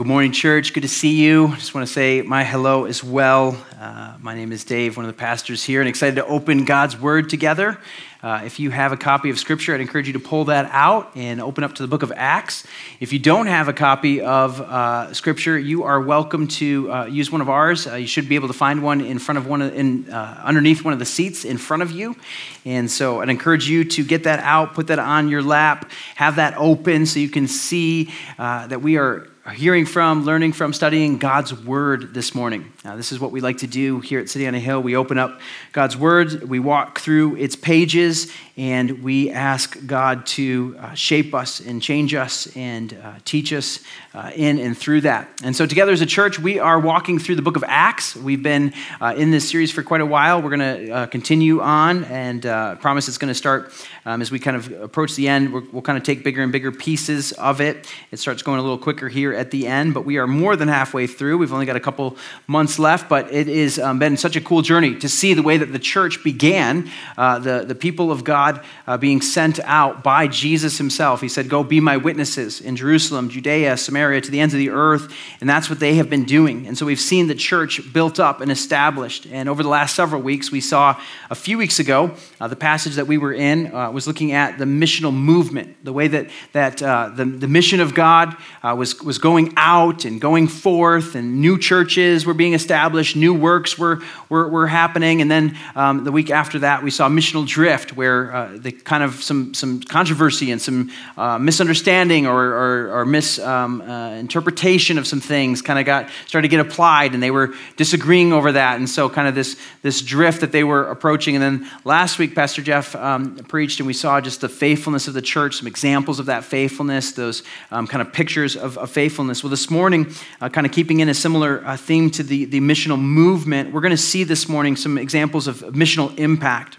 Good morning, church. Good to see you. Just want to say my hello as well. Uh, my name is Dave, one of the pastors here, and excited to open God's Word together. Uh, if you have a copy of Scripture, I'd encourage you to pull that out and open up to the book of Acts. If you don't have a copy of uh, Scripture, you are welcome to uh, use one of ours. Uh, you should be able to find one in front of one of, in, uh, underneath one of the seats in front of you. And so I'd encourage you to get that out, put that on your lap, have that open so you can see uh, that we are hearing from, learning from, studying God's Word this morning. Uh, this is what we like to do here at City on a Hill. We open up God's Word, we walk through its pages, and we ask God to uh, shape us and change us and uh, teach us uh, in and through that. And so, together as a church, we are walking through the book of Acts. We've been uh, in this series for quite a while. We're going to uh, continue on, and I promise it's going to start um, as we kind of approach the end. we will kind of take bigger and bigger pieces of it. It starts going a little quicker here at the end, but we are more than halfway through. We've only got a couple months left, but it has um, been such a cool journey to see the way that the church began, uh, the, the people of God uh, being sent out by Jesus himself. He said, Go be my witnesses in Jerusalem, Judea, Samaria, to the ends of the earth. And that's what they have been doing. And so we've seen the church built up and established. And over the last several weeks, we saw a few weeks ago, uh, the passage that we were in uh, was looking at the missional movement, the way that, that uh, the, the mission of God uh, was, was going out and going forth, and new churches were being new works were, were, were happening. And then um, the week after that, we saw missional drift, where uh, the kind of some, some controversy and some uh, misunderstanding or, or, or misinterpretation uh, of some things kind of got started to get applied, and they were disagreeing over that. And so, kind of this, this drift that they were approaching. And then last week, Pastor Jeff um, preached and we saw just the faithfulness of the church, some examples of that faithfulness, those um, kind of pictures of, of, faithfulness. Well, this morning, uh, kind of keeping in a similar uh, theme to the, the missional movement, we're going to see this morning some examples of missional impact.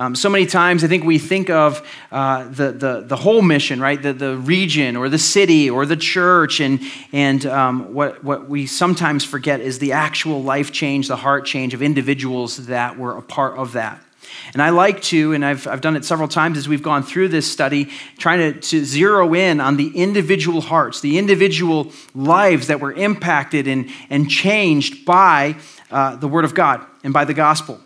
Um, so many times, I think we think of uh, the, the, the whole mission, right? The, the region or the city or the church. And, and um, what, what we sometimes forget is the actual life change, the heart change of individuals that were a part of that. And I like to, and I've, I've done it several times as we've gone through this study, trying to, to zero in on the individual hearts, the individual lives that were impacted and, and changed by uh, the Word of God and by the gospel.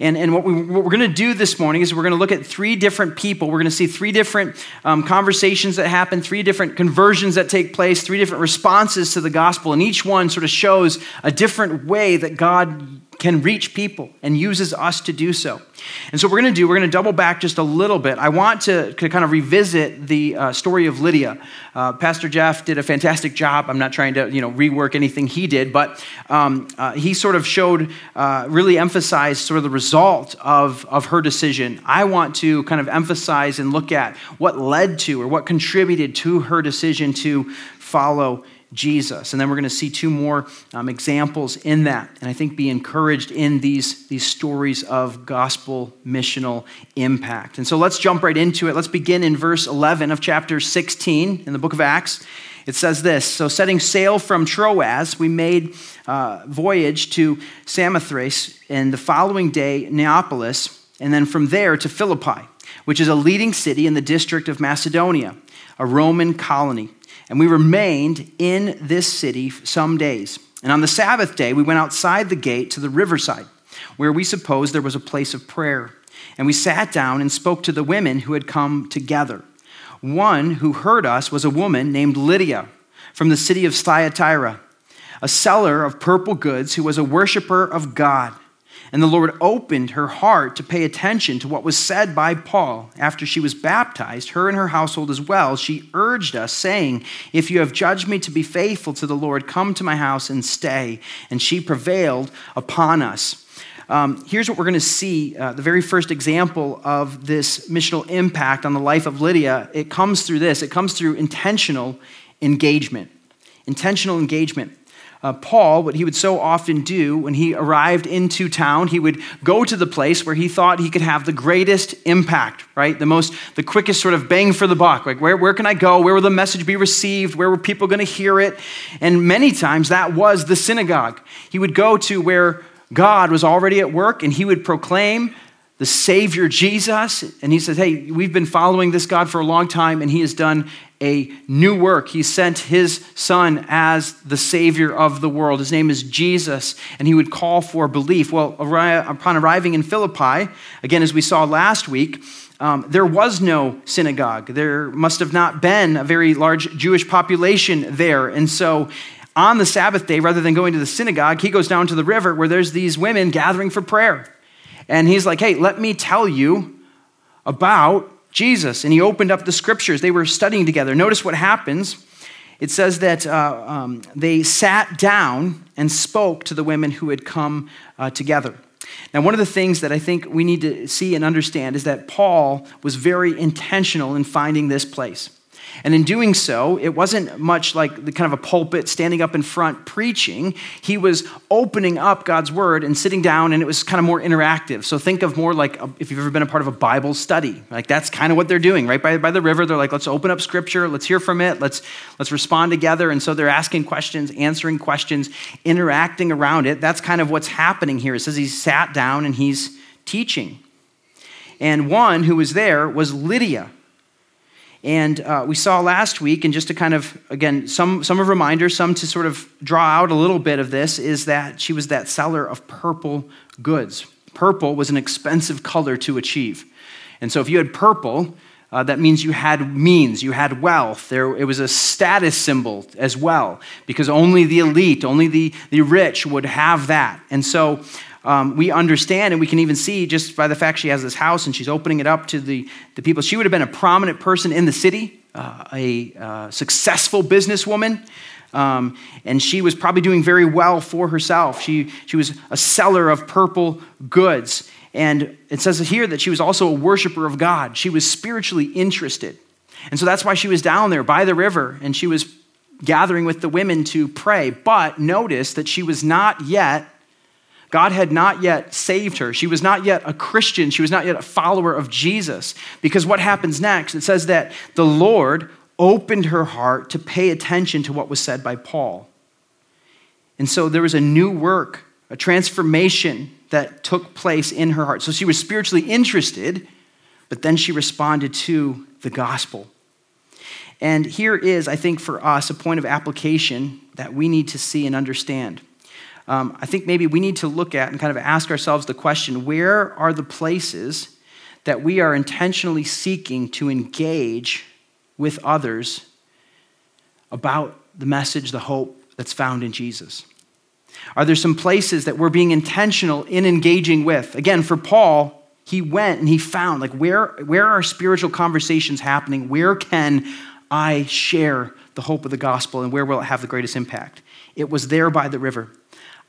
And, and what, we, what we're going to do this morning is we're going to look at three different people. We're going to see three different um, conversations that happen, three different conversions that take place, three different responses to the gospel. And each one sort of shows a different way that God can reach people and uses us to do so. And so, we're going to do, we're going to double back just a little bit. I want to, to kind of revisit the uh, story of Lydia. Uh, Pastor Jeff did a fantastic job. I'm not trying to, you know, rework anything he did, but um, uh, he sort of showed, uh, really emphasized sort of the result of, of her decision. I want to kind of emphasize and look at what led to or what contributed to her decision to follow Jesus. And then we're going to see two more um, examples in that. And I think be encouraged in these, these stories of gospel missional impact. And so let's jump right into it. Let's begin in verse 11 of chapter 16 in the book of Acts. It says this So, setting sail from Troas, we made uh, voyage to Samothrace, and the following day, Neapolis, and then from there to Philippi, which is a leading city in the district of Macedonia, a Roman colony. And we remained in this city some days. And on the Sabbath day, we went outside the gate to the riverside, where we supposed there was a place of prayer. And we sat down and spoke to the women who had come together. One who heard us was a woman named Lydia from the city of Thyatira, a seller of purple goods who was a worshiper of God. And the Lord opened her heart to pay attention to what was said by Paul. After she was baptized, her and her household as well, she urged us, saying, If you have judged me to be faithful to the Lord, come to my house and stay. And she prevailed upon us. Um, here's what we're going to see uh, the very first example of this missional impact on the life of Lydia. It comes through this it comes through intentional engagement. Intentional engagement uh, Paul, what he would so often do when he arrived into town, he would go to the place where he thought he could have the greatest impact, right? The most, the quickest sort of bang for the buck. Like, where, where can I go? Where will the message be received? Where were people going to hear it? And many times that was the synagogue. He would go to where God was already at work and he would proclaim the Savior Jesus. And he says, Hey, we've been following this God for a long time, and he has done a new work. He sent his son as the Savior of the world. His name is Jesus, and he would call for belief. Well, upon arriving in Philippi, again, as we saw last week, um, there was no synagogue. There must have not been a very large Jewish population there. And so on the Sabbath day, rather than going to the synagogue, he goes down to the river where there's these women gathering for prayer. And he's like, hey, let me tell you about Jesus. And he opened up the scriptures. They were studying together. Notice what happens. It says that uh, um, they sat down and spoke to the women who had come uh, together. Now, one of the things that I think we need to see and understand is that Paul was very intentional in finding this place. And in doing so, it wasn't much like the kind of a pulpit standing up in front preaching. He was opening up God's word and sitting down, and it was kind of more interactive. So think of more like a, if you've ever been a part of a Bible study. Like that's kind of what they're doing, right? By, by the river, they're like, let's open up scripture, let's hear from it, let's, let's respond together. And so they're asking questions, answering questions, interacting around it. That's kind of what's happening here. It says he sat down and he's teaching. And one who was there was Lydia and uh, we saw last week, and just to kind of, again, some, some of reminders, some to sort of draw out a little bit of this, is that she was that seller of purple goods. Purple was an expensive color to achieve. And so if you had purple, uh, that means you had means, you had wealth. There, it was a status symbol as well, because only the elite, only the, the rich would have that. And so um, we understand and we can even see just by the fact she has this house and she's opening it up to the, the people. She would have been a prominent person in the city, uh, a uh, successful businesswoman. Um, and she was probably doing very well for herself. She, she was a seller of purple goods. And it says here that she was also a worshiper of God. She was spiritually interested. And so that's why she was down there by the river and she was gathering with the women to pray. But notice that she was not yet God had not yet saved her. She was not yet a Christian. She was not yet a follower of Jesus. Because what happens next? It says that the Lord opened her heart to pay attention to what was said by Paul. And so there was a new work, a transformation that took place in her heart. So she was spiritually interested, but then she responded to the gospel. And here is, I think, for us, a point of application that we need to see and understand um, I think maybe we need to look at and kind of ask ourselves the question where are the places that we are intentionally seeking to engage with others about the message, the hope that's found in Jesus? Are there some places that we're being intentional in engaging with? Again, for Paul, he went and he found like where, where are spiritual conversations happening? Where can I share the hope of the gospel and where will it have the greatest impact? It was there by the river.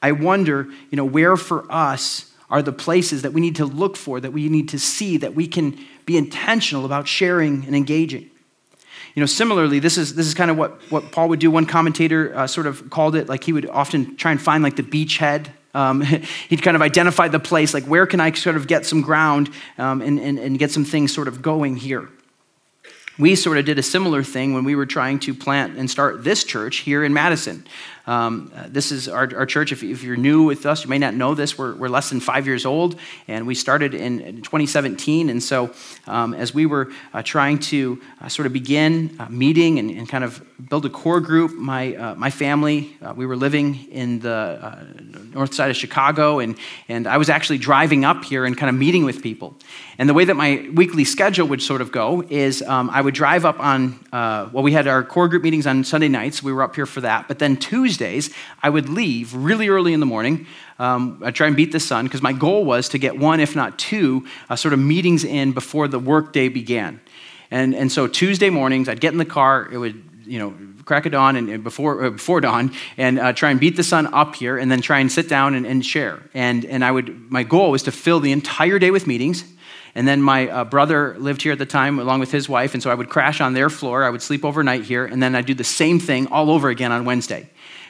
I wonder, you know, where for us are the places that we need to look for, that we need to see, that we can be intentional about sharing and engaging. You know, similarly, this is, this is kind of what, what Paul would do. One commentator uh, sort of called it like he would often try and find like the beachhead. Um, he'd kind of identify the place, like where can I sort of get some ground um, and, and, and get some things sort of going here. We sort of did a similar thing when we were trying to plant and start this church here in Madison. Um, this is our, our church. If, if, you're new with us, you may not know this. We're, we're less than five years old, and we started in, in 2017. And so, um, as we were uh, trying to uh, sort of begin uh, meeting and, and, kind of build a core group, my, uh, my family, uh, we were living in the uh, north side of Chicago, and, and I was actually driving up here and kind of meeting with people. And the way that my weekly schedule would sort of go is um, I would drive up on, well, we had our core group meetings on Sunday nights. We were up here for that. But then Tuesday, Tuesdays, I would leave really early in the morning. Um, I'd try and beat the sun because my goal was to get one, if not two, uh, sort of meetings in before the workday began. And, and so Tuesday mornings, I'd get in the car, it would, you know, crack of dawn and, and before, uh, before dawn and uh, try and beat the sun up here and then try and sit down and, and share. And, and I would, my goal was to fill the entire day with meetings. And then my uh, brother lived here at the time along with his wife, and so I would crash on their floor. I would sleep overnight here, and then I'd do the same thing all over again on Wednesday.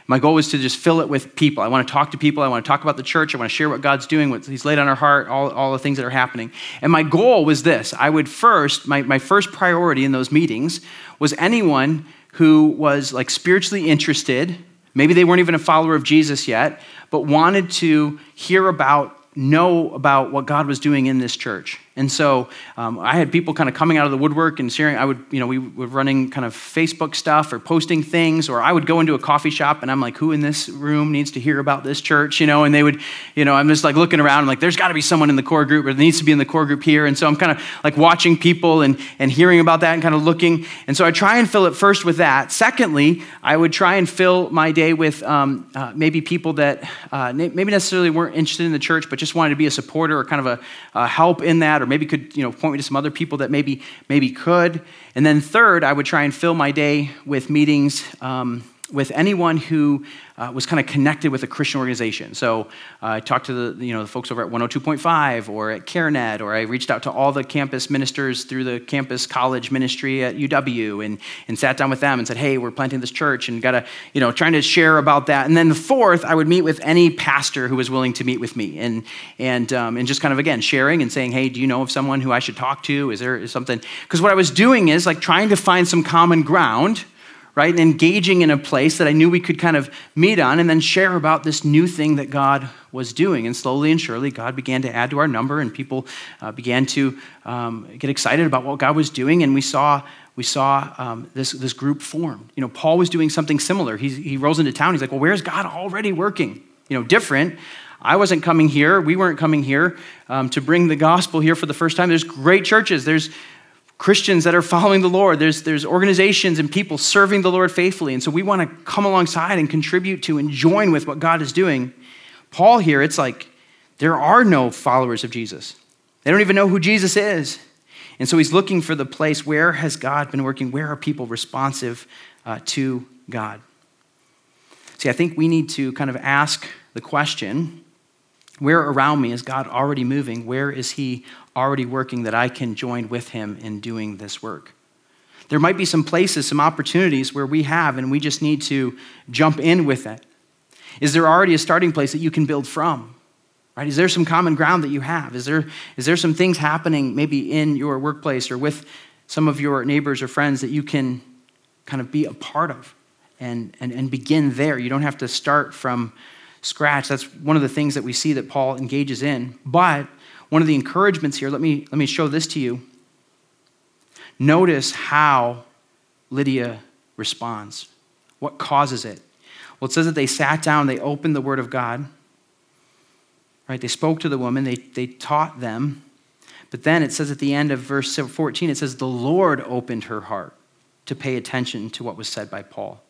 My goal was to just fill it with people. I want to talk to people. I want to talk about the church. I want to share what God's doing, what He's laid on our heart, all, all the things that are happening. And my goal was this I would first, my, my first priority in those meetings was anyone who was like spiritually interested. Maybe they weren't even a follower of Jesus yet, but wanted to hear about know about what God was doing in this church. And so um, I had people kind of coming out of the woodwork and sharing. I would, you know, we were running kind of Facebook stuff or posting things, or I would go into a coffee shop and I'm like, who in this room needs to hear about this church? You know, and they would, you know, I'm just like looking around, I'm like, there's got to be someone in the core group or there needs to be in the core group here. And so I'm kind of like watching people and, and hearing about that and kind of looking. And so I try and fill it first with that. Secondly, I would try and fill my day with um, uh, maybe people that uh, maybe necessarily weren't interested in the church, but just wanted to be a supporter or kind of a, a help in that, or maybe could you know point me to some other people that maybe maybe could. And then third, I would try and fill my day with meetings. Um, with anyone who uh, was kind of connected with a Christian organization. So uh, I talked to the, you know, the folks over at 102.5 or at CareNet, or I reached out to all the campus ministers through the campus college ministry at UW and, and sat down with them and said, hey, we're planting this church and got to, you know, trying to share about that. And then the fourth, I would meet with any pastor who was willing to meet with me and, and, um, and just kind of, again, sharing and saying, hey, do you know of someone who I should talk to? Is there something? Because what I was doing is like trying to find some common ground right? And engaging in a place that I knew we could kind of meet on and then share about this new thing that God was doing. And slowly and surely, God began to add to our number, and people uh, began to um, get excited about what God was doing. And we saw we saw um, this, this group form. You know, Paul was doing something similar. He, he rolls into town. He's like, well, where's God already working? You know, different. I wasn't coming here. We weren't coming here um, to bring the gospel here for the first time. There's great churches. There's Christians that are following the Lord. There's, there's organizations and people serving the Lord faithfully. And so we want to come alongside and contribute to and join with what God is doing. Paul here, it's like there are no followers of Jesus. They don't even know who Jesus is. And so he's looking for the place where has God been working? Where are people responsive uh, to God? See, I think we need to kind of ask the question where around me is God already moving? Where is He already working that I can join with Him in doing this work? There might be some places, some opportunities where we have, and we just need to jump in with it. Is there already a starting place that you can build from? Right? Is there some common ground that you have? Is there, is there some things happening maybe in your workplace or with some of your neighbors or friends that you can kind of be a part of and, and, and begin there? You don't have to start from scratch. That's one of the things that we see that Paul engages in. But one of the encouragements here, let me, let me show this to you. Notice how Lydia responds. What causes it? Well, it says that they sat down, they opened the word of God. Right? They spoke to the woman, they, they taught them. But then it says at the end of verse 14, it says, The Lord opened her heart to pay attention to what was said by Paul.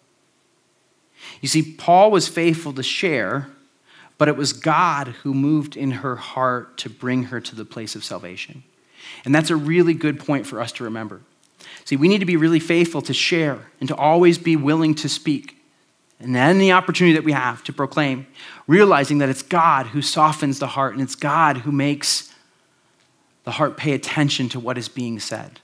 You see, Paul was faithful to share, but it was God who moved in her heart to bring her to the place of salvation. And that's a really good point for us to remember. See, we need to be really faithful to share and to always be willing to speak. And then the opportunity that we have to proclaim, realizing that it's God who softens the heart and it's God who makes the heart pay attention to what is being said.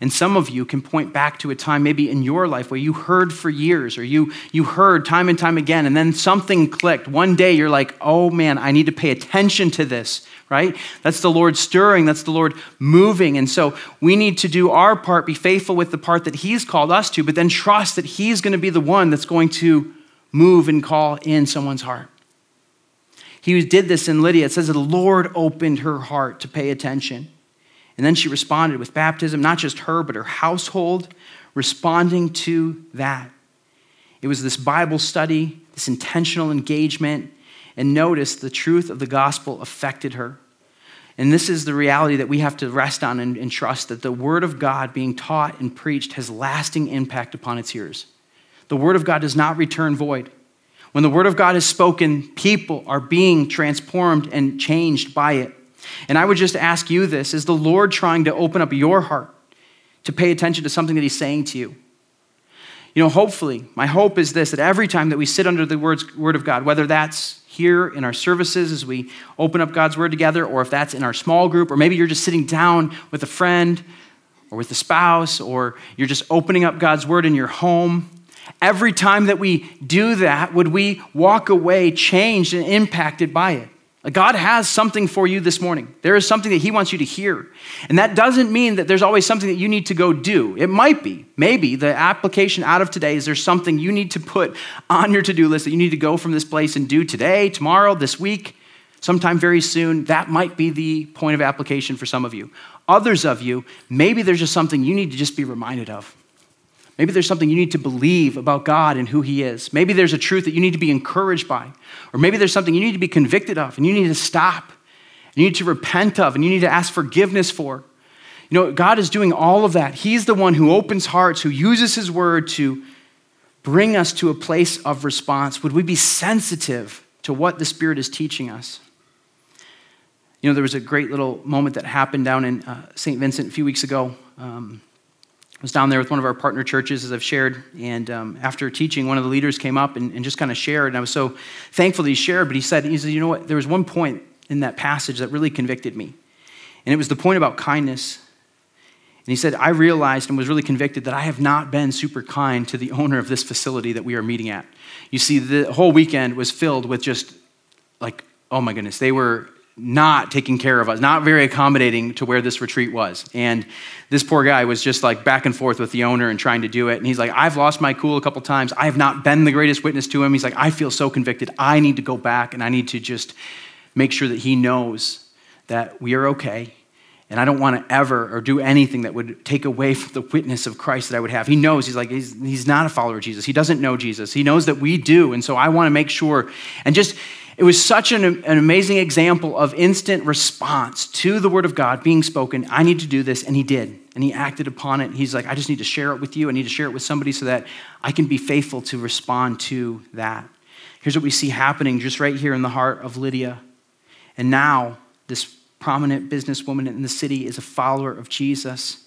And some of you can point back to a time maybe in your life where you heard for years or you, you heard time and time again, and then something clicked. One day you're like, oh man, I need to pay attention to this, right? That's the Lord stirring, that's the Lord moving. And so we need to do our part, be faithful with the part that He's called us to, but then trust that He's going to be the one that's going to move and call in someone's heart. He did this in Lydia. It says that the Lord opened her heart to pay attention. And then she responded with baptism, not just her, but her household, responding to that. It was this Bible study, this intentional engagement, and notice the truth of the gospel affected her. And this is the reality that we have to rest on and, and, trust that the Word of God being taught and preached has lasting impact upon its hearers. The Word of God does not return void. When the Word of God is spoken, people are being transformed and changed by it. And I would just ask you this is the Lord trying to open up your heart to pay attention to something that He's saying to you? You know, hopefully, my hope is this that every time that we sit under the words, Word of God, whether that's here in our services as we open up God's Word together, or if that's in our small group, or maybe you're just sitting down with a friend or with a spouse, or you're just opening up God's Word in your home, every time that we do that, would we walk away changed and impacted by it? God has something for you this morning. There is something that He wants you to hear. And that doesn't mean that there's always something that you need to go do. It might be. Maybe the application out of today is there's something you need to put on your to do list that you need to go from this place and do today, tomorrow, this week. sometime very soon, that might be the point of application for some of you. Others of you, maybe there's just something you need to just be reminded of. Maybe there's something you need to believe about God and who He is. Maybe there's a truth that you need to be encouraged by. Or maybe there's something you need to be convicted of and you need to stop. And You need to repent of and you need to ask forgiveness for. You know, God is doing all of that. He's the one who opens hearts, who uses His word to bring us to a place of response. Would we be sensitive to what the Spirit is teaching us? You know, there was a great little moment that happened down in uh, St. Vincent a few weeks ago. Um, was down there with one of our partner churches, as I've shared, and um, after teaching, one of the leaders came up and, and just kind of shared, and I was so thankful that he shared, but he said, he said, you know what, there was one point in that passage that really convicted me, and it was the point about kindness. And he said, I realized and was really convicted that I have not been super kind to the owner of this facility that we are meeting at. You see, the whole weekend was filled with just like, oh my goodness, they were not taking care of us, not very accommodating to where this retreat was. And this poor guy was just like back and forth with the owner and trying to do it. And he's like, I've lost my cool a couple times. I have not been the greatest witness to him. He's like, I feel so convicted. I need to go back and I need to just make sure that he knows that we are okay. And I don't want to ever or do anything that would take away from the witness of Christ that I would have. He knows, he's like, he's, he's not a follower of Jesus. He doesn't know Jesus. He knows that we do. And so I want to make sure. And just, it was such an, an amazing example of instant response to the word of God being spoken. I need to do this, and he did. And he acted upon it. He's like, I just need to share it with you. I need to share it with somebody so that I can be faithful to respond to that. Here's what we see happening just right here in the heart of Lydia. And now, this prominent businesswoman in the city is a follower of Jesus.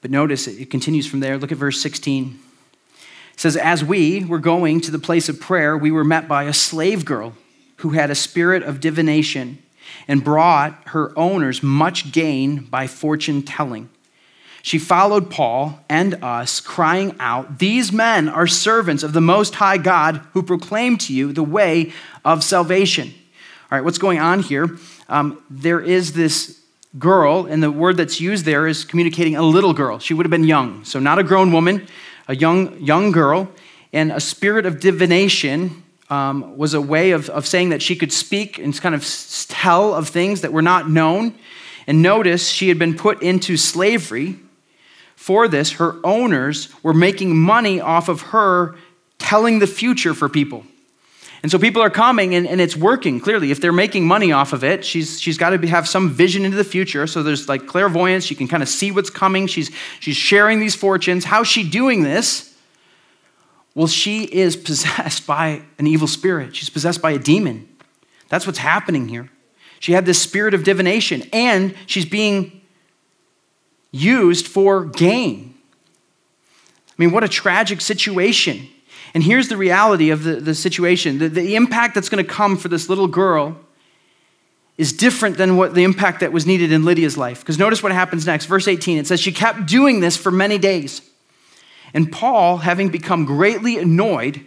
But notice it continues from there. Look at verse 16. It says, As we were going to the place of prayer, we were met by a slave girl who had a spirit of divination and brought her owners much gain by fortune telling. She followed Paul and us, crying out, These men are servants of the Most High God who proclaim to you the way of salvation. All right, what's going on here? Um, there is this girl, and the word that's used there is communicating a little girl. She would have been young, so not a grown woman, a young, young girl, and a spirit of divination um, was a way of, of saying that she could speak and kind of tell of things that were not known. And notice she had been put into slavery. For this, her owners were making money off of her telling the future for people. And so people are coming and, and it's working clearly. If they're making money off of it, she's, she's got to have some vision into the future. So there's like clairvoyance. She can kind of see what's coming. She's, she's sharing these fortunes. How's she doing this? Well, she is possessed by an evil spirit. She's possessed by a demon. That's what's happening here. She had this spirit of divination, and she's being used for gain. I mean, what a tragic situation. And here's the reality of the, the situation the, the impact that's going to come for this little girl is different than what the impact that was needed in Lydia's life. Because notice what happens next. Verse 18 it says, She kept doing this for many days. And Paul, having become greatly annoyed,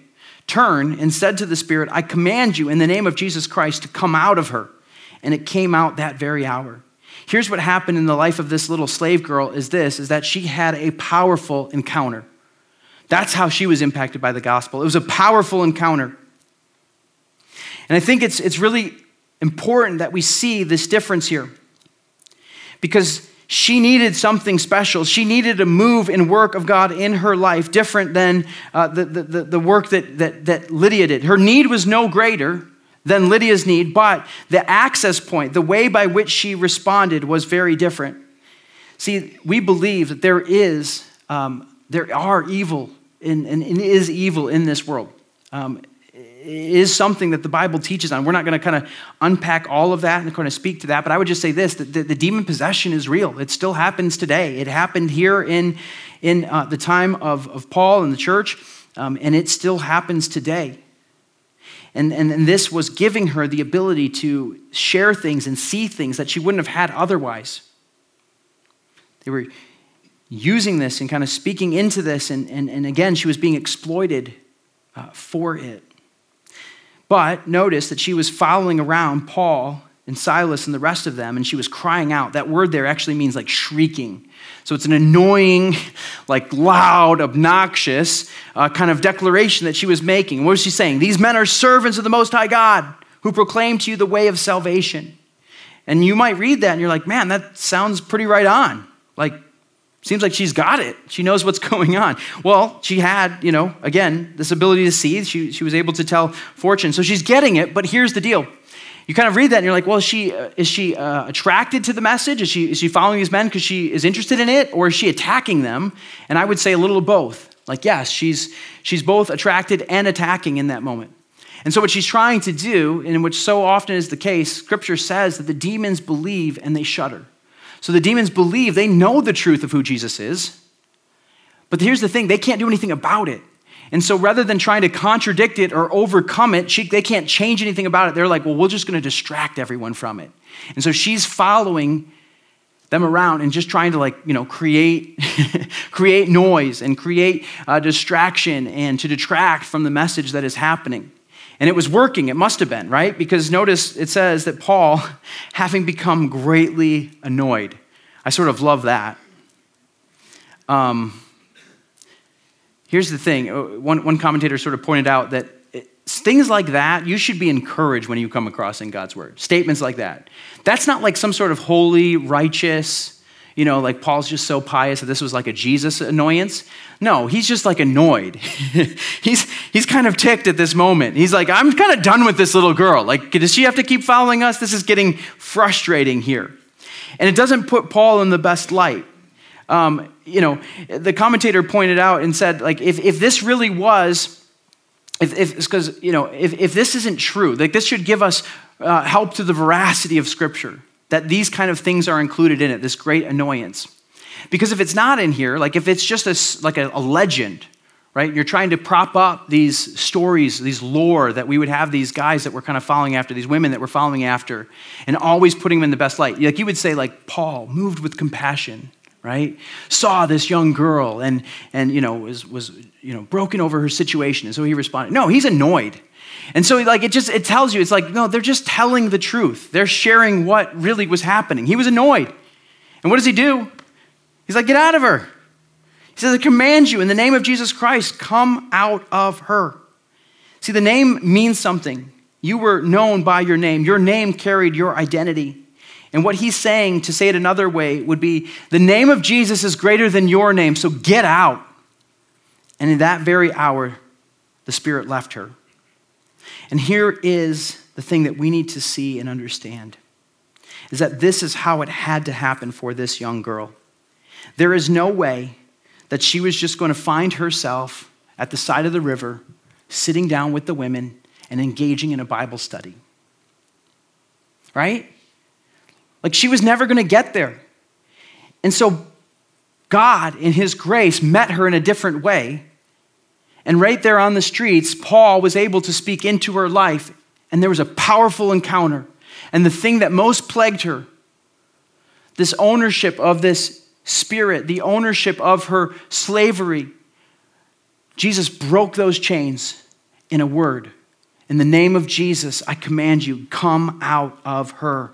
turned and said to the Spirit, I command you in the name of Jesus Christ to come out of her. And it came out that very hour. Here's what happened in the life of this little slave girl is this is that she had a powerful encounter. That's how she was impacted by the gospel. It was a powerful encounter. And I think it's, it's really important that we see this difference here. Because she needed something special. She needed a move and work of God in her life, different than uh, the, the, the work that, that, that Lydia did. Her need was no greater than Lydia's need, but the access point, the way by which she responded, was very different. See, we believe that there is, um, there are evil, and, is evil in this world. Um, is something that the Bible teaches on. We're not going to kind of unpack all of that and kind of speak to that, but I would just say this that the, the demon possession is real. It still happens today. It happened here in, in uh, the time of, of Paul and the church, um, and it still happens today. And, and, and this was giving her the ability to share things and see things that she wouldn't have had otherwise. They were using this and kind of speaking into this, and, and, and again, she was being exploited uh, for it. But notice that she was following around Paul and Silas and the rest of them, and she was crying out. That word there actually means like shrieking. So it's an annoying, like loud, obnoxious uh, kind of declaration that she was making. What was she saying? These men are servants of the Most High God who proclaim to you the way of salvation. And you might read that and you're like, man, that sounds pretty right on. Like, seems like she's got it. She knows what's going on. Well, she had, you know, again, this ability to see. She, she was able to tell fortune. So she's getting it, but here's the deal. You kind of read that and you're like, well, is she, uh, is she uh, attracted to the message? Is she, is she following these men because she is interested in it? Or is she attacking them? And I would say a little of both. Like, yes, she's, she's both attracted and attacking in that moment. And so, what she's trying to do, and which so often is the case, scripture says that the demons believe and they shudder. So, the demons believe, they know the truth of who Jesus is. But here's the thing they can't do anything about it. And so, rather than trying to contradict it or overcome it, she, they can't change anything about it. They're like, well, we're just going to distract everyone from it. And so, she's following them around and just trying to like you know create create noise and create uh, distraction and to detract from the message that is happening and it was working, it must have been, right? Because notice it says that Paul, having become greatly annoyed, I sort of love that. Um, here's the thing uh, one, one commentator sort of pointed out that it, things like that, you should be encouraged when you come across in God's word. Statements like that. That's not like some sort of holy, righteous, you know, like Paul's just so pious that this was like a Jesus annoyance. No, he's just like annoyed. he's, he's kind of ticked at this moment. He's like, I'm kind of done with this little girl. Like, does she have to keep following us? This is getting frustrating here. And it doesn't put Paul in the best light. Um, you know, the commentator pointed out and said, like, if, if this really was, if if, because you know, if, if this isn't true, like this should give us uh, help to the veracity of Scripture that these kind of things are included in it, this great annoyance. Because if it's not in here, like if it's just a, like a, a legend, right? You're trying to prop up these stories, these lore that we would have these guys that we're kind of following after, these women that we're following after, and always putting them in the best light. Like you would say, like Paul, moved with compassion, right? Saw this young girl and and you know was was you know broken over her situation, and so he responded. No, he's annoyed. And so, like, it just it tells you, it's like, no, they're just telling the truth. They're sharing what really was happening. He was annoyed. And what does he do? He's like, get out of her. He says, I command you in the name of Jesus Christ, come out of her. See, the name means something. You were known by your name, your name carried your identity. And what he's saying, to say it another way, would be the name of Jesus is greater than your name, so get out. And in that very hour, the Spirit left her. And here is the thing that we need to see and understand is that this is how it had to happen for this young girl. There is no way that she was just going to find herself at the side of the river, sitting down with the women and engaging in a Bible study. Right? Like she was never going to get there. And so God, in His grace, met her in a different way and right there on the streets, Paul was able to speak into her life, and there was a powerful encounter. And the thing that most plagued her, this ownership of this spirit, the ownership of her slavery, Jesus broke those chains in a word. In the name of Jesus, I command you, come out of her.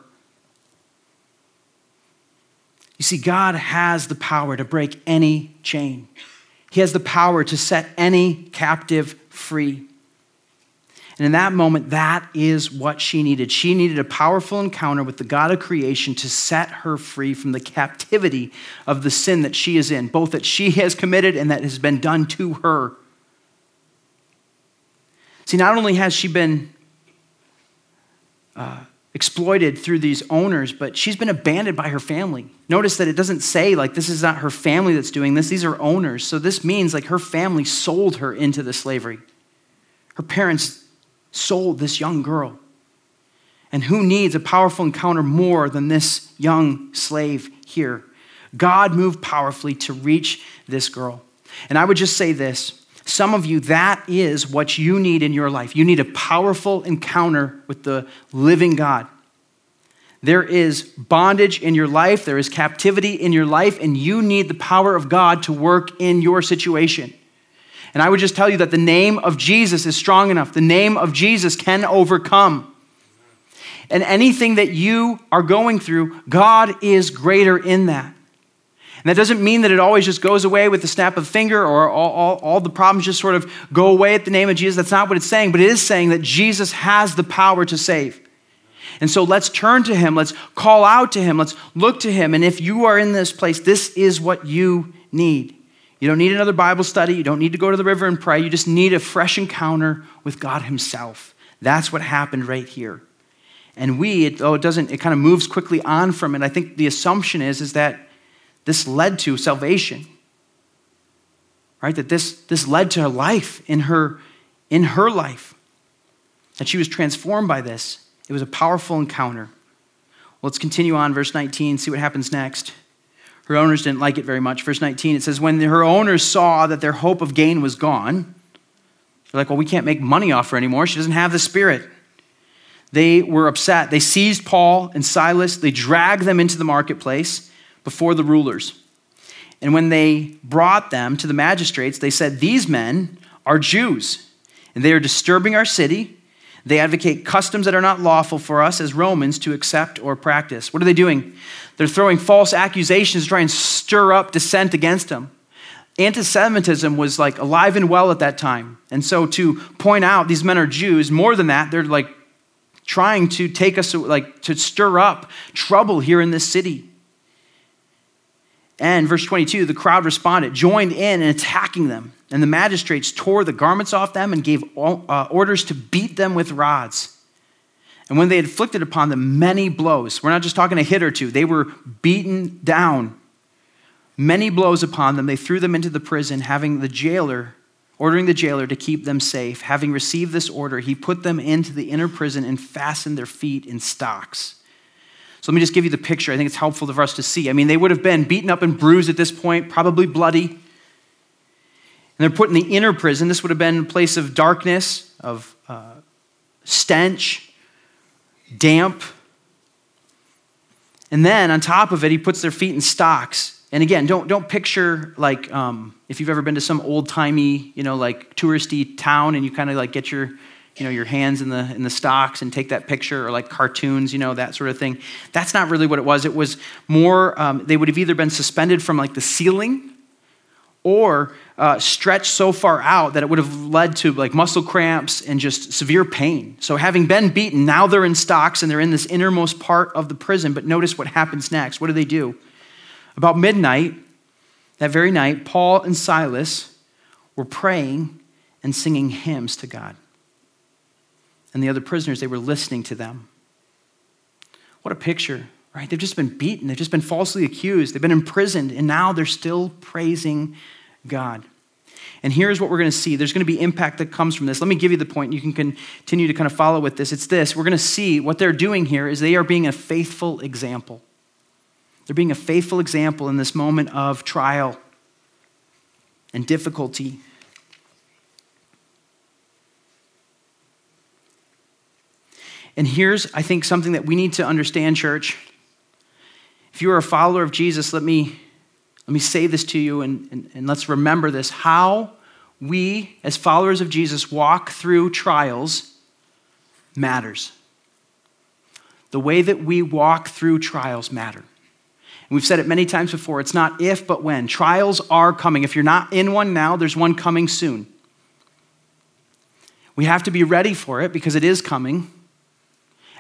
You see, God has the power to break any chain. He has the power to set any captive free. And in that moment, that is what she needed. She needed a powerful encounter with the God of creation to set her free from the captivity of the sin that she is in, both that she has committed and that has been done to her. See, not only has she been uh, exploited through these owners, but she's been abandoned by her family. Notice that it doesn't say like this is not her family that's doing this, these are owners. So this means like her family sold her into the slavery. Her parents sold this young girl. And who needs a powerful encounter more than this young slave here? God moved powerfully to reach this girl. And I would just say this some of you, that is what you need in your life. You need a powerful encounter with the living God. There is bondage in your life, there is captivity in your life, and you need the power of God to work in your situation. And I would just tell you that the name of Jesus is strong enough. The name of Jesus can overcome. And anything that you are going through, God is greater in that. And that doesn't mean that it always just goes away with the snap of a finger or all, all, all, the problems just sort of go away at the name of Jesus. That's not what it's saying, but it is saying that Jesus has the power to save. And so let's turn to him. Let's call out to him. Let's look to him. And if you are in this place, this is what you need. You don't need another Bible study. You don't need to go to the river and pray. You just need a fresh encounter with God himself. That's what happened right here. And we, it, though it doesn't, it kind of moves quickly on from it. I think the assumption is, is that this led to salvation. Right? That this, this led to her life in her, in her life. That she was transformed by this. It was a powerful encounter. well, Let's continue on, verse 19, see what happens next. Her owners didn't like it very much. Verse 19, it says, When her owners saw that their hope of gain was gone, they're like, Well, we can't make money off her anymore. She doesn't have the Spirit. They were upset. They seized Paul and Silas, they dragged them into the marketplace before the rulers. And when they brought them to the magistrates, they said, These men are Jews, and they are disturbing our city. They advocate customs that are not lawful for us as Romans to accept or practice. What are they doing? They're throwing false accusations trying to try and stir up dissent against them. Anti Semitism was like alive and well at that time. And so to point out these men are Jews, more than that, they're like trying to take us, like to stir up trouble here in this city. And verse 22, the crowd responded, joined in and attacking them. And the magistrates tore the garments off them and gave uh, orders to beat them with rods. And when they inflicted upon them many blows, we're not just talking a hit or two, they were beaten down. Many blows upon them, they threw them into the prison, having the jailer ordering the jailer to keep them safe. Having received this order, he put them into the inner prison and fastened their feet in stocks. So let me just give you the picture. I think it's helpful for us to see. I mean, they would have been beaten up and bruised at this point, probably bloody. And they're put in the inner prison. This would have been a place of darkness, of uh, stench, damp. And then on top of it, he puts their feet in stocks. And again, don't, don't picture like um, if you've ever been to some old timey, you know, like touristy town and you kind of like get your, you know, your hands in the, in the stocks and take that picture or like cartoons, you know, that sort of thing. That's not really what it was. It was more, um, they would have either been suspended from like the ceiling or uh, stretched so far out that it would have led to like muscle cramps and just severe pain. So, having been beaten, now they're in stocks and they're in this innermost part of the prison. But notice what happens next. What do they do? About midnight, that very night, Paul and Silas were praying and singing hymns to God. And the other prisoners, they were listening to them. What a picture, right? They've just been beaten, they've just been falsely accused, they've been imprisoned, and now they're still praising God. And here's what we're going to see. There's going to be impact that comes from this. Let me give you the point. You can continue to kind of follow with this. It's this. We're going to see what they're doing here is they are being a faithful example. They're being a faithful example in this moment of trial and difficulty. And here's, I think, something that we need to understand, church. If you are a follower of Jesus, let me, let me say this to you and, and, and let's remember this. How we, as followers of Jesus, walk through trials matters. The way that we walk through trials matter. And We've said it many times before it's not if, but when. Trials are coming. If you're not in one now, there's one coming soon. We have to be ready for it because it is coming,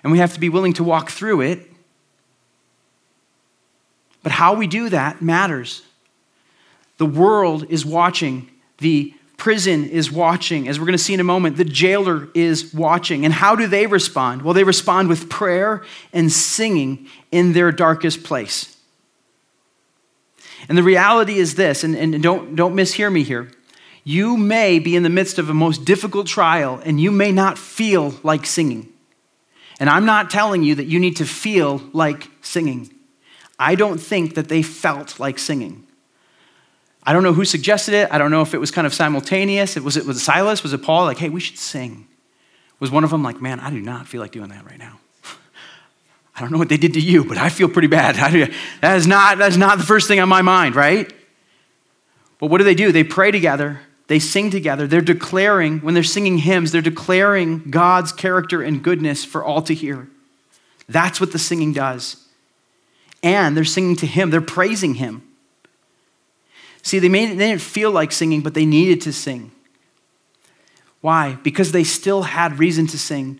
and we have to be willing to walk through it. But how we do that matters. The world is watching, the prison is watching. As we're going to see in a moment, the jailer is watching. And how do they respond? Well, they respond with prayer and singing in their darkest place. And the reality is this, and, and don't, don't mishear me here. You may be in the midst of a most difficult trial and you may not feel like singing. And I'm not telling you that you need to feel like singing. I don't think that they felt like singing. I don't know who suggested it. I don't know if it was kind of simultaneous. It Was it was Silas? Was it Paul? Like, hey, we should sing. Was one of them like, man, I do not feel like doing that right now. I don't know what they did to you, but I feel pretty bad. that, is not, that is not the first thing on my mind, right? But what do they do? They pray together, they sing together. They're declaring, when they're singing hymns, they're declaring God's character and goodness for all to hear. That's what the singing does. And they're singing to Him, they're praising Him. See, they, made, they didn't feel like singing, but they needed to sing. Why? Because they still had reason to sing.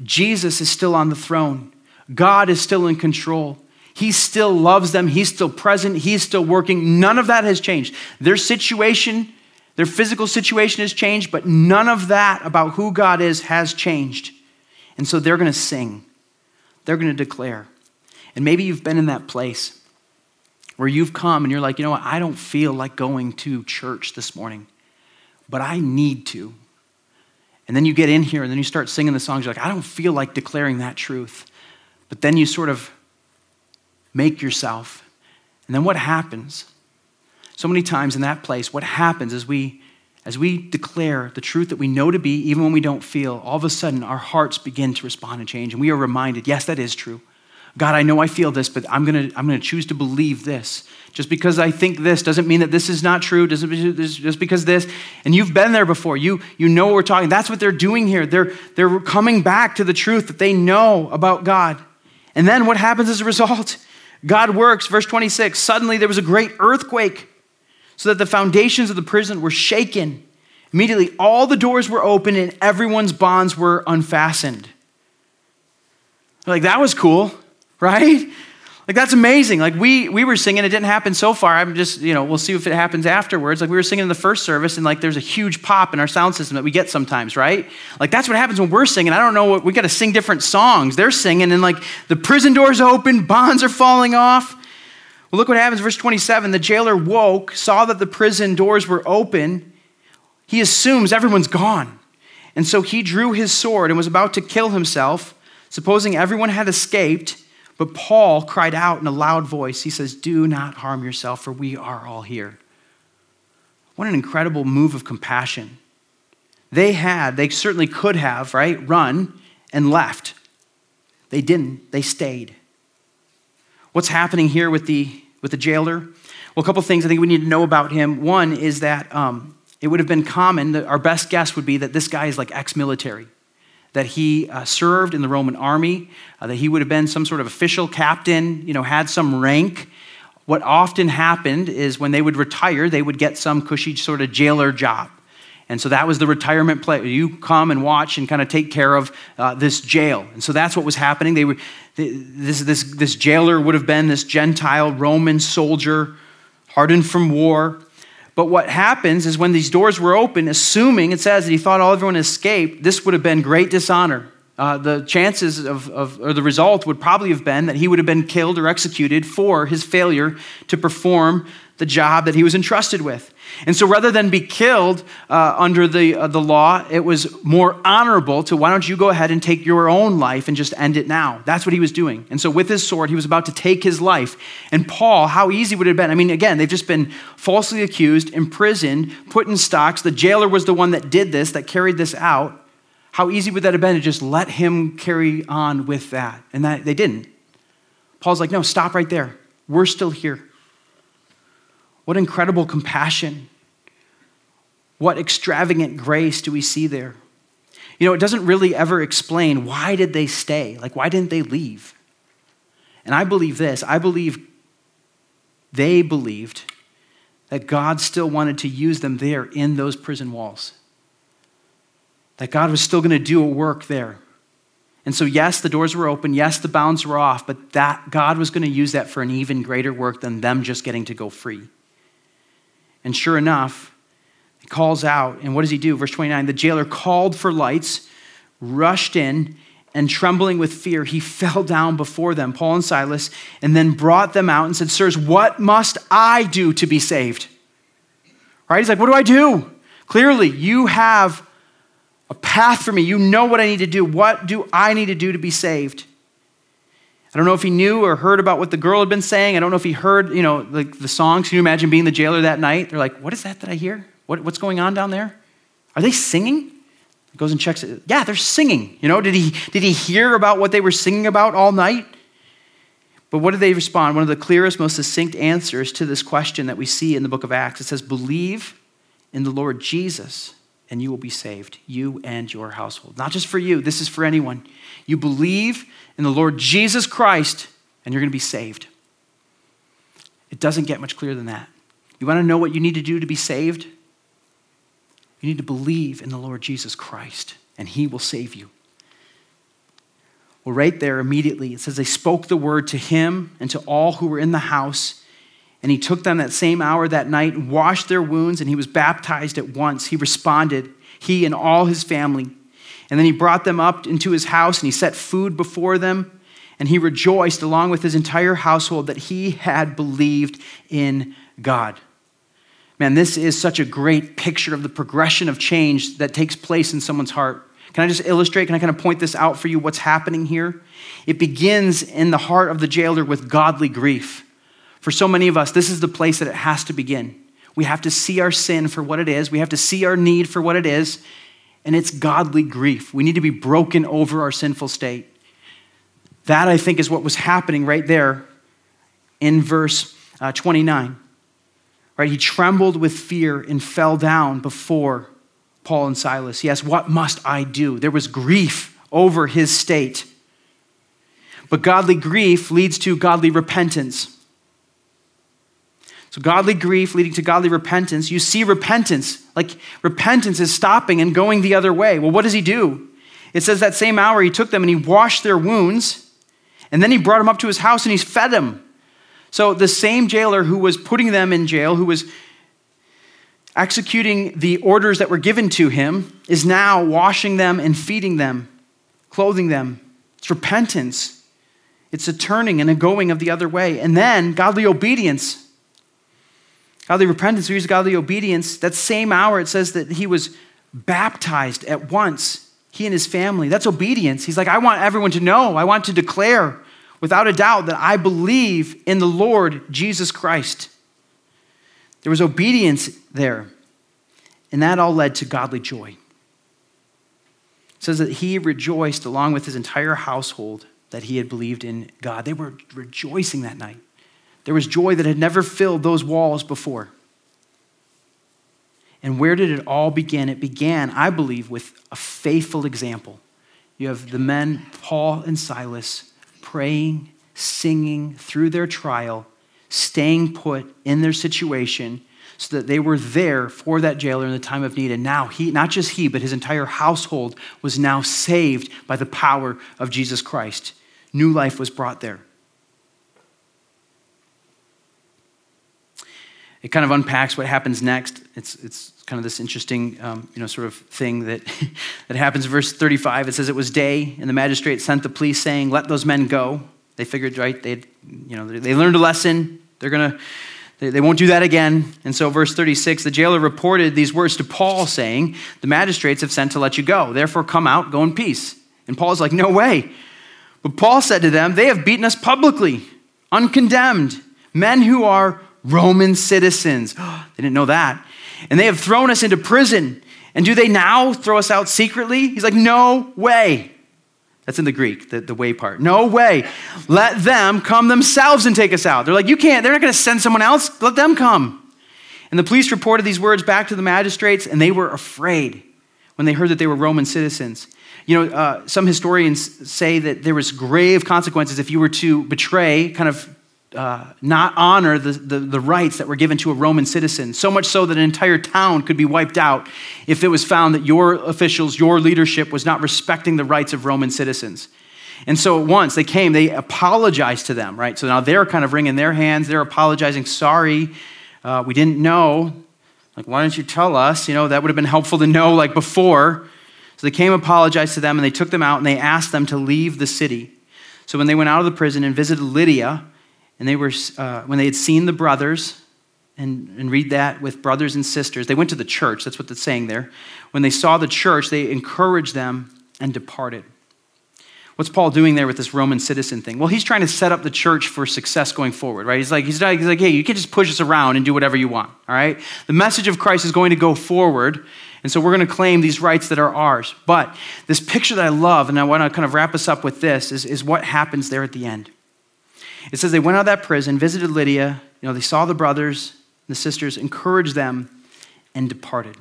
Jesus is still on the throne, God is still in control. He still loves them. He's still present. He's still working. None of that has changed. Their situation, their physical situation has changed, but none of that about who God is has changed. And so they're going to sing, they're going to declare. And maybe you've been in that place where you've come and you're like, you know what, I don't feel like going to church this morning, but I need to. And then you get in here and then you start singing the songs. You're like, I don't feel like declaring that truth. But then you sort of make yourself. And then what happens? So many times in that place, what happens is we, as we declare the truth that we know to be, even when we don't feel, all of a sudden our hearts begin to respond and change. And we are reminded, yes, that is true. God, I know I feel this, but I'm going to I'm to choose to believe this. Just because I think this doesn't mean that this is not true. Doesn't just because this. And you've been there before. You you know what we're talking. That's what they're doing here. They're they're coming back to the truth that they know about God. And then what happens as a result? God works. Verse 26. Suddenly there was a great earthquake, so that the foundations of the prison were shaken. Immediately all the doors were open and everyone's bonds were unfastened. Like that was cool right? Like that's amazing. Like we we were singing, it didn't happen so far. I'm just, you know, we'll see if it happens afterwards. Like we were singing in the first service, and like there's a huge pop in our sound system that we get sometimes, right? Like that's what happens when we're singing. I don't know what we gotta sing different songs. They're singing, and like the prison doors open, bonds are falling off. Well, look what happens, verse 27. The jailer woke, saw that the prison doors were open. He assumes everyone's gone. And so he drew his sword and was about to kill himself, supposing everyone had escaped. But Paul cried out in a loud voice. He says, Do not harm yourself, for we are all here. What an incredible move of compassion. They had, they certainly could have, right, run and left. They didn't, they stayed. What's happening here with the, with the jailer? Well, a couple things I think we need to know about him. One is that um, it would have been common, our best guess would be that this guy is like ex military that he uh, served in the Roman army, uh, that he would have been some sort of official captain, you know, had some rank. What often happened is when they would retire, they would get some cushy sort of jailer job. And so that was the retirement play. You come and watch and kind of take care of uh, this jail. And so that's what was happening. They were, this, this, this jailer would have been this Gentile Roman soldier, hardened from war. But what happens is when these doors were open, assuming it says that he thought all everyone escaped, this would have been great dishonor. Uh, the chances of, of, or the result would probably have been that he would have been killed or executed for his failure to perform the job that he was entrusted with. And so rather than be killed uh, under the, uh, the law, it was more honorable to why don't you go ahead and take your own life and just end it now? That's what he was doing. And so with his sword, he was about to take his life. And Paul, how easy would it have been? I mean, again, they've just been falsely accused, imprisoned, put in stocks. The jailer was the one that did this, that carried this out. How easy would that have been to just let him carry on with that? And that they didn't. Paul's like, no, stop right there. We're still here. What incredible compassion. What extravagant grace do we see there? You know, it doesn't really ever explain why did they stay? Like why didn't they leave? And I believe this. I believe they believed that God still wanted to use them there in those prison walls. That God was still going to do a work there. And so, yes, the doors were open. Yes, the bounds were off, but that God was going to use that for an even greater work than them just getting to go free. And sure enough, he calls out. And what does he do? Verse 29 The jailer called for lights, rushed in, and trembling with fear, he fell down before them, Paul and Silas, and then brought them out and said, Sirs, what must I do to be saved? Right? He's like, What do I do? Clearly, you have a path for me. You know what I need to do. What do I need to do to be saved? I don't know if he knew or heard about what the girl had been saying. I don't know if he heard, you know, like the songs. Can you imagine being the jailer that night? They're like, what is that that I hear? What, what's going on down there? Are they singing? He goes and checks it. Yeah, they're singing. You know, did he, did he hear about what they were singing about all night? But what did they respond? One of the clearest, most succinct answers to this question that we see in the book of Acts. It says, Believe in the Lord Jesus, and you will be saved, you and your household. Not just for you, this is for anyone. You believe in the Lord Jesus Christ, and you're going to be saved. It doesn't get much clearer than that. You want to know what you need to do to be saved? You need to believe in the Lord Jesus Christ, and He will save you. Well, right there, immediately, it says they spoke the word to him and to all who were in the house. And he took them that same hour that night and washed their wounds, and he was baptized at once. He responded, he and all his family. And then he brought them up into his house, and he set food before them. And he rejoiced along with his entire household that he had believed in God. Man, this is such a great picture of the progression of change that takes place in someone's heart. Can I just illustrate? Can I kind of point this out for you what's happening here? It begins in the heart of the jailer with godly grief. For so many of us, this is the place that it has to begin. We have to see our sin for what it is, we have to see our need for what it is, and it's godly grief. We need to be broken over our sinful state. That, I think, is what was happening right there in verse uh, 29. Right? He trembled with fear and fell down before Paul and Silas. Yes, what must I do? There was grief over his state. But godly grief leads to godly repentance. So, godly grief leading to godly repentance. You see repentance, like repentance is stopping and going the other way. Well, what does he do? It says that same hour he took them and he washed their wounds, and then he brought them up to his house and he fed them. So, the same jailer who was putting them in jail, who was executing the orders that were given to him, is now washing them and feeding them, clothing them. It's repentance. It's a turning and a going of the other way. And then godly obedience. Godly repentance, we use godly obedience. That same hour, it says that he was baptized at once, he and his family. That's obedience. He's like, I want everyone to know, I want to declare without a doubt that I believe in the Lord Jesus Christ. There was obedience there. And that all led to godly joy. It says that he rejoiced along with his entire household that he had believed in God. They were rejoicing that night. There was joy that had never filled those walls before. And where did it all begin? It began, I believe, with a faithful example. You have the men, Paul and Silas, praying, singing through their trial, staying put in their situation so that they were there for that jailer in the time of need. And now he, not just he, but his entire household was now saved by the power of Jesus Christ. New life was brought there. It kind of unpacks what happens next. It's, it's kind of this interesting, um, you know, sort of thing that, that happens. Verse 35, it says, It was day, and the magistrate sent the police saying, Let those men go. They figured, right, they you know, they learned a lesson. They're going to, they, they won't do that again. And so, verse 36, the jailer reported these words to Paul, saying, The magistrates have sent to let you go. Therefore, come out, go in peace. And Paul's like, No way. But Paul said to them, They have beaten us publicly, uncondemned, men who are Roman citizens. they didn't know that. And they have thrown us into prison. And do they now throw us out secretly? He's like, No way. That's in the Greek, the, the way part. No way. Let them come themselves and take us out. They're like, you can't, they're not going to send someone else. Let them come. And the police reported these words back to the magistrates, and they were afraid when they heard that they were Roman citizens. You know, uh, some historians say that there was grave consequences if you were to betray, kind of uh, not honor the, the, the, rights that were given to a Roman citizen, so much so that an entire town could be wiped out if it was found that your officials, your leadership was not respecting the rights of Roman citizens. And so at once they came, they apologized to them, right? So now they're kind of wringing their hands. They're apologizing. Sorry, uh, we didn't know. Like, why didn't you tell us? You know, that would have been helpful to know like before. So they came, apologized to them, and they took them out and they asked them to leave the city. So when they went out of the prison and visited Lydia, and they were, uh, when they had seen the brothers, and, and read that with brothers and sisters, they went to the church. That's what it's saying there. When they saw the church, they encouraged them and departed. What's Paul doing there with this Roman citizen thing? Well, he's trying to set up the church for success going forward, right? He's like, he's like, he's like hey, you can just push us around and do whatever you want, all right? The message of Christ is going to go forward, and so we're going to claim these rights that are ours. But this picture that I love, and I want to kind of wrap us up with this, is, is what happens there at the end. It says they went out of that prison, visited Lydia, you know, they saw the brothers and the sisters, encouraged them, and departed.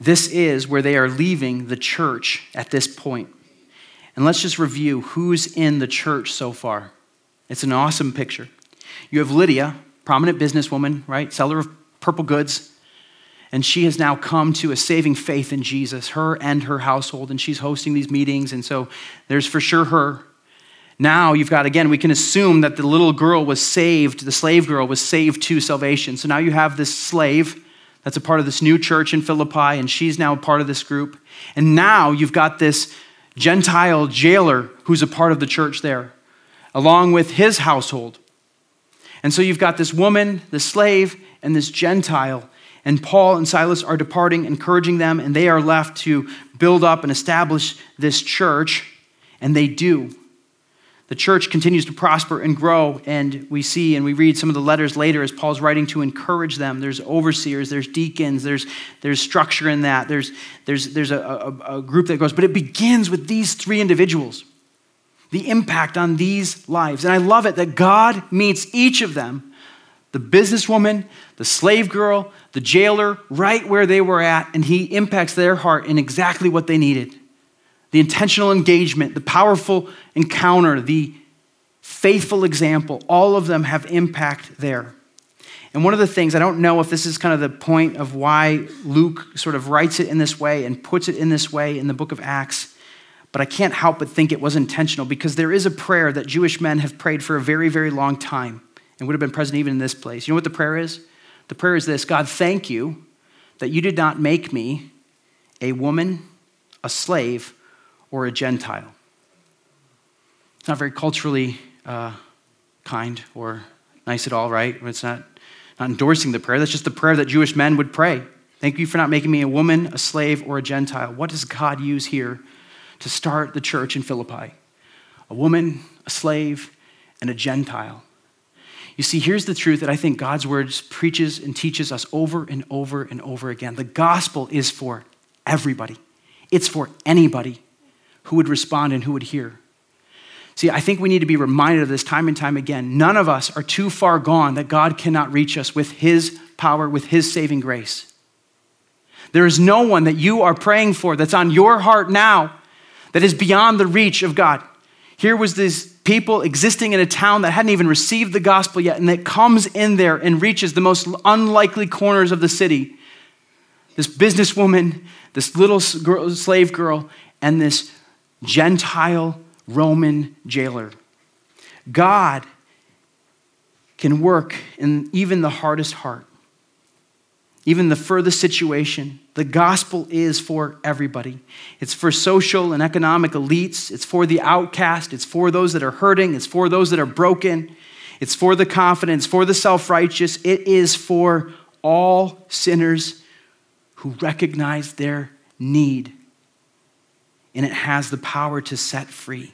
This is where they are leaving the church at this point. And let's just review who's in the church so far. It's an awesome picture. You have Lydia, prominent businesswoman, right? Seller of purple goods. And she has now come to a saving faith in Jesus, her and her household, and she's hosting these meetings. And so there's for sure her. Now you've got, again, we can assume that the little girl was saved, the slave girl was saved to salvation. So now you have this slave that's a part of this new church in Philippi, and she's now a part of this group. And now you've got this Gentile jailer who's a part of the church there, along with his household. And so you've got this woman, the slave, and this Gentile. And Paul and Silas are departing, encouraging them, and they are left to build up and establish this church. And they do the church continues to prosper and grow. And we see and we read some of the letters later as Paul's writing to encourage them. There's overseers, there's deacons, there's, there's structure in that, there's, there's, there's a, a, a group that grows. But it begins with these three individuals, the impact on these lives. And I love it that God meets each of them the businesswoman, the slave girl, the jailer, right where they were at, and he impacts their heart in exactly what they needed the intentional engagement, the powerful encounter, the faithful example, all of them have impact there. And one of the things, I don't know if this is kind of the point of why Luke sort of writes it in this way and puts it in this way in the book of Acts, but I can't help but think it was intentional because there is a prayer that Jewish men have prayed for a very, very long time and would have been present even in this place. You know what the prayer is? The prayer is this God, thank you that you did not make me a woman, a slave, or a Gentile. It's not very culturally uh, kind or nice at all, right? It's not, not endorsing the prayer. That's just the prayer that Jewish men would pray. Thank you for not making me a woman, a slave, or a Gentile. What does God use here to start the church in Philippi? A woman, a slave, and a Gentile. You see, here's the truth that I think God's word preaches and teaches us over and over and over again. The gospel is for everybody, it's for anybody who would respond and who would hear. See, I think we need to be reminded of this time and time again. None of us are too far gone that God cannot reach us with His power, with His saving grace. There is no one that you are praying for that's on your heart now that is beyond the reach of God. Here was this people existing in a town that hadn't even received the gospel yet, and that comes in there and reaches the most unlikely corners of the city. This businesswoman, this little slave girl, and this Gentile Roman jailer. God can work in even the hardest heart, even the furthest situation. The gospel is for everybody. It's for social and economic elites, it's for the outcast, it's for those that are hurting, it's for those that are broken, it's for the confident, for the self righteous, it is for all sinners who recognize their need and it has the power to set free.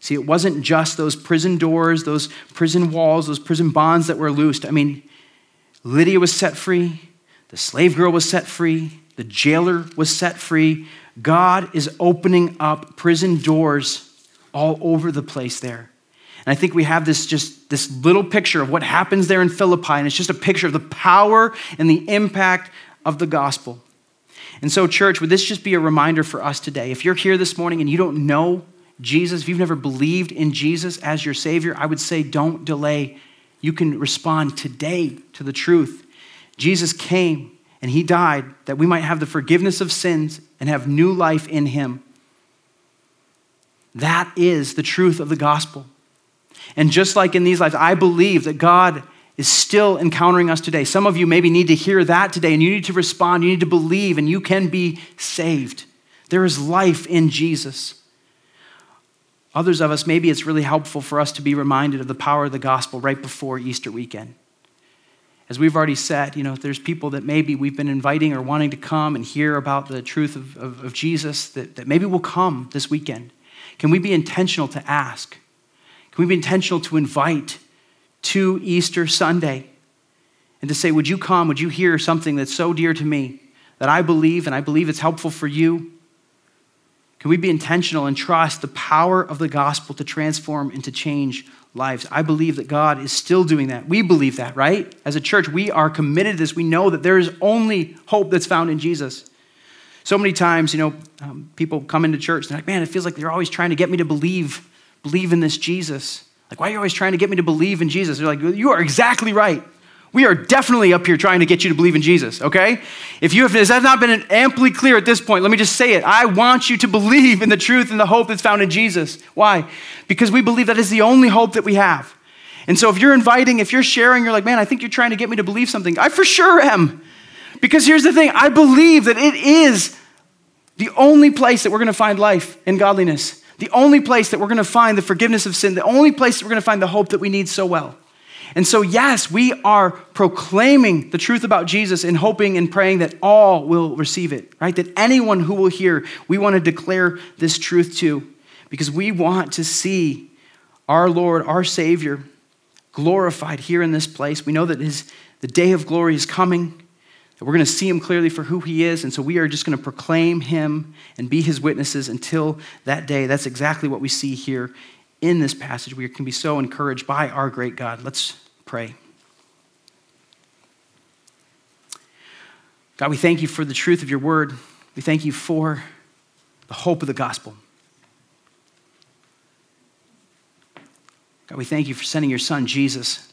See, it wasn't just those prison doors, those prison walls, those prison bonds that were loosed. I mean, Lydia was set free, the slave girl was set free, the jailer was set free. God is opening up prison doors all over the place there. And I think we have this just this little picture of what happens there in Philippi, and it's just a picture of the power and the impact of the gospel. And so, church, would this just be a reminder for us today? If you're here this morning and you don't know Jesus, if you've never believed in Jesus as your Savior, I would say don't delay. You can respond today to the truth. Jesus came and He died that we might have the forgiveness of sins and have new life in Him. That is the truth of the gospel. And just like in these lives, I believe that God is still encountering us today. Some of you maybe need to hear that today and you need to respond, you need to believe, and you can be saved. There is life in Jesus. Others of us, maybe it's really helpful for us to be reminded of the power of the gospel right before Easter weekend. As we've already said, you know, there's people that maybe we've been inviting or wanting to come and hear about the truth of, of, of Jesus that, that maybe will come this weekend. Can we be intentional to ask? Can we be intentional to invite to Easter Sunday and to say, Would you come? Would you hear something that's so dear to me that I believe and I believe it's helpful for you? Can we be intentional and trust the power of the gospel to transform and to change lives? I believe that God is still doing that. We believe that, right? As a church, we are committed to this. We know that there is only hope that's found in Jesus. So many times, you know, um, people come into church and they're like, man, it feels like they're always trying to get me to believe, believe in this Jesus. Like, why are you always trying to get me to believe in Jesus? They're like, you are exactly right. We are definitely up here trying to get you to believe in Jesus, okay? If you have, has that not been amply clear at this point, let me just say it. I want you to believe in the truth and the hope that's found in Jesus. Why? Because we believe that is the only hope that we have. And so if you're inviting, if you're sharing, you're like, man, I think you're trying to get me to believe something. I for sure am. Because here's the thing I believe that it is the only place that we're going to find life and godliness, the only place that we're going to find the forgiveness of sin, the only place that we're going to find the hope that we need so well. And so, yes, we are proclaiming the truth about Jesus and hoping and praying that all will receive it, right? That anyone who will hear, we want to declare this truth to because we want to see our Lord, our Savior, glorified here in this place. We know that his, the day of glory is coming, we're going to see him clearly for who he is. And so we are just going to proclaim him and be his witnesses until that day. That's exactly what we see here in this passage. We can be so encouraged by our great God. Let's pray. God, we thank you for the truth of your word. We thank you for the hope of the gospel. God, we thank you for sending your son, Jesus.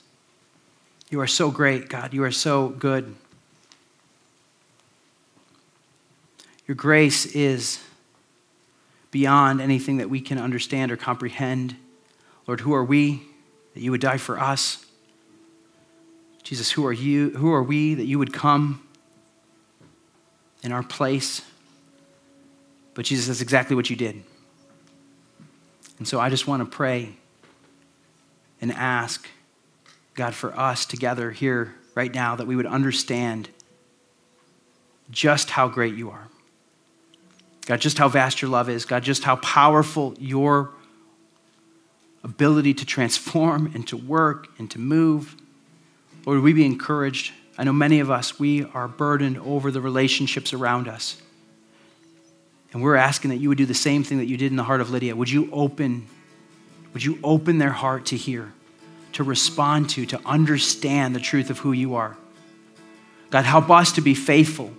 You are so great, God. You are so good. Your grace is beyond anything that we can understand or comprehend. Lord, who are we that you would die for us? Jesus, who are you? Who are we that you would come in our place? But Jesus, that's exactly what you did. And so I just want to pray and ask God for us together here right now that we would understand just how great you are. God, just how vast your love is. God, just how powerful your ability to transform and to work and to move. Lord, we be encouraged. I know many of us, we are burdened over the relationships around us. And we're asking that you would do the same thing that you did in the heart of Lydia. Would you open, would you open their heart to hear, to respond to, to understand the truth of who you are? God, help us to be faithful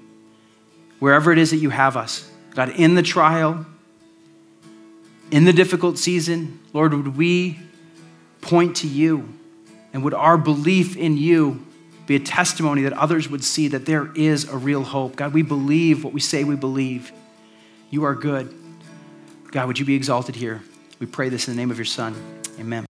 wherever it is that you have us. God, in the trial, in the difficult season, Lord, would we point to you and would our belief in you be a testimony that others would see that there is a real hope? God, we believe what we say we believe. You are good. God, would you be exalted here? We pray this in the name of your Son. Amen.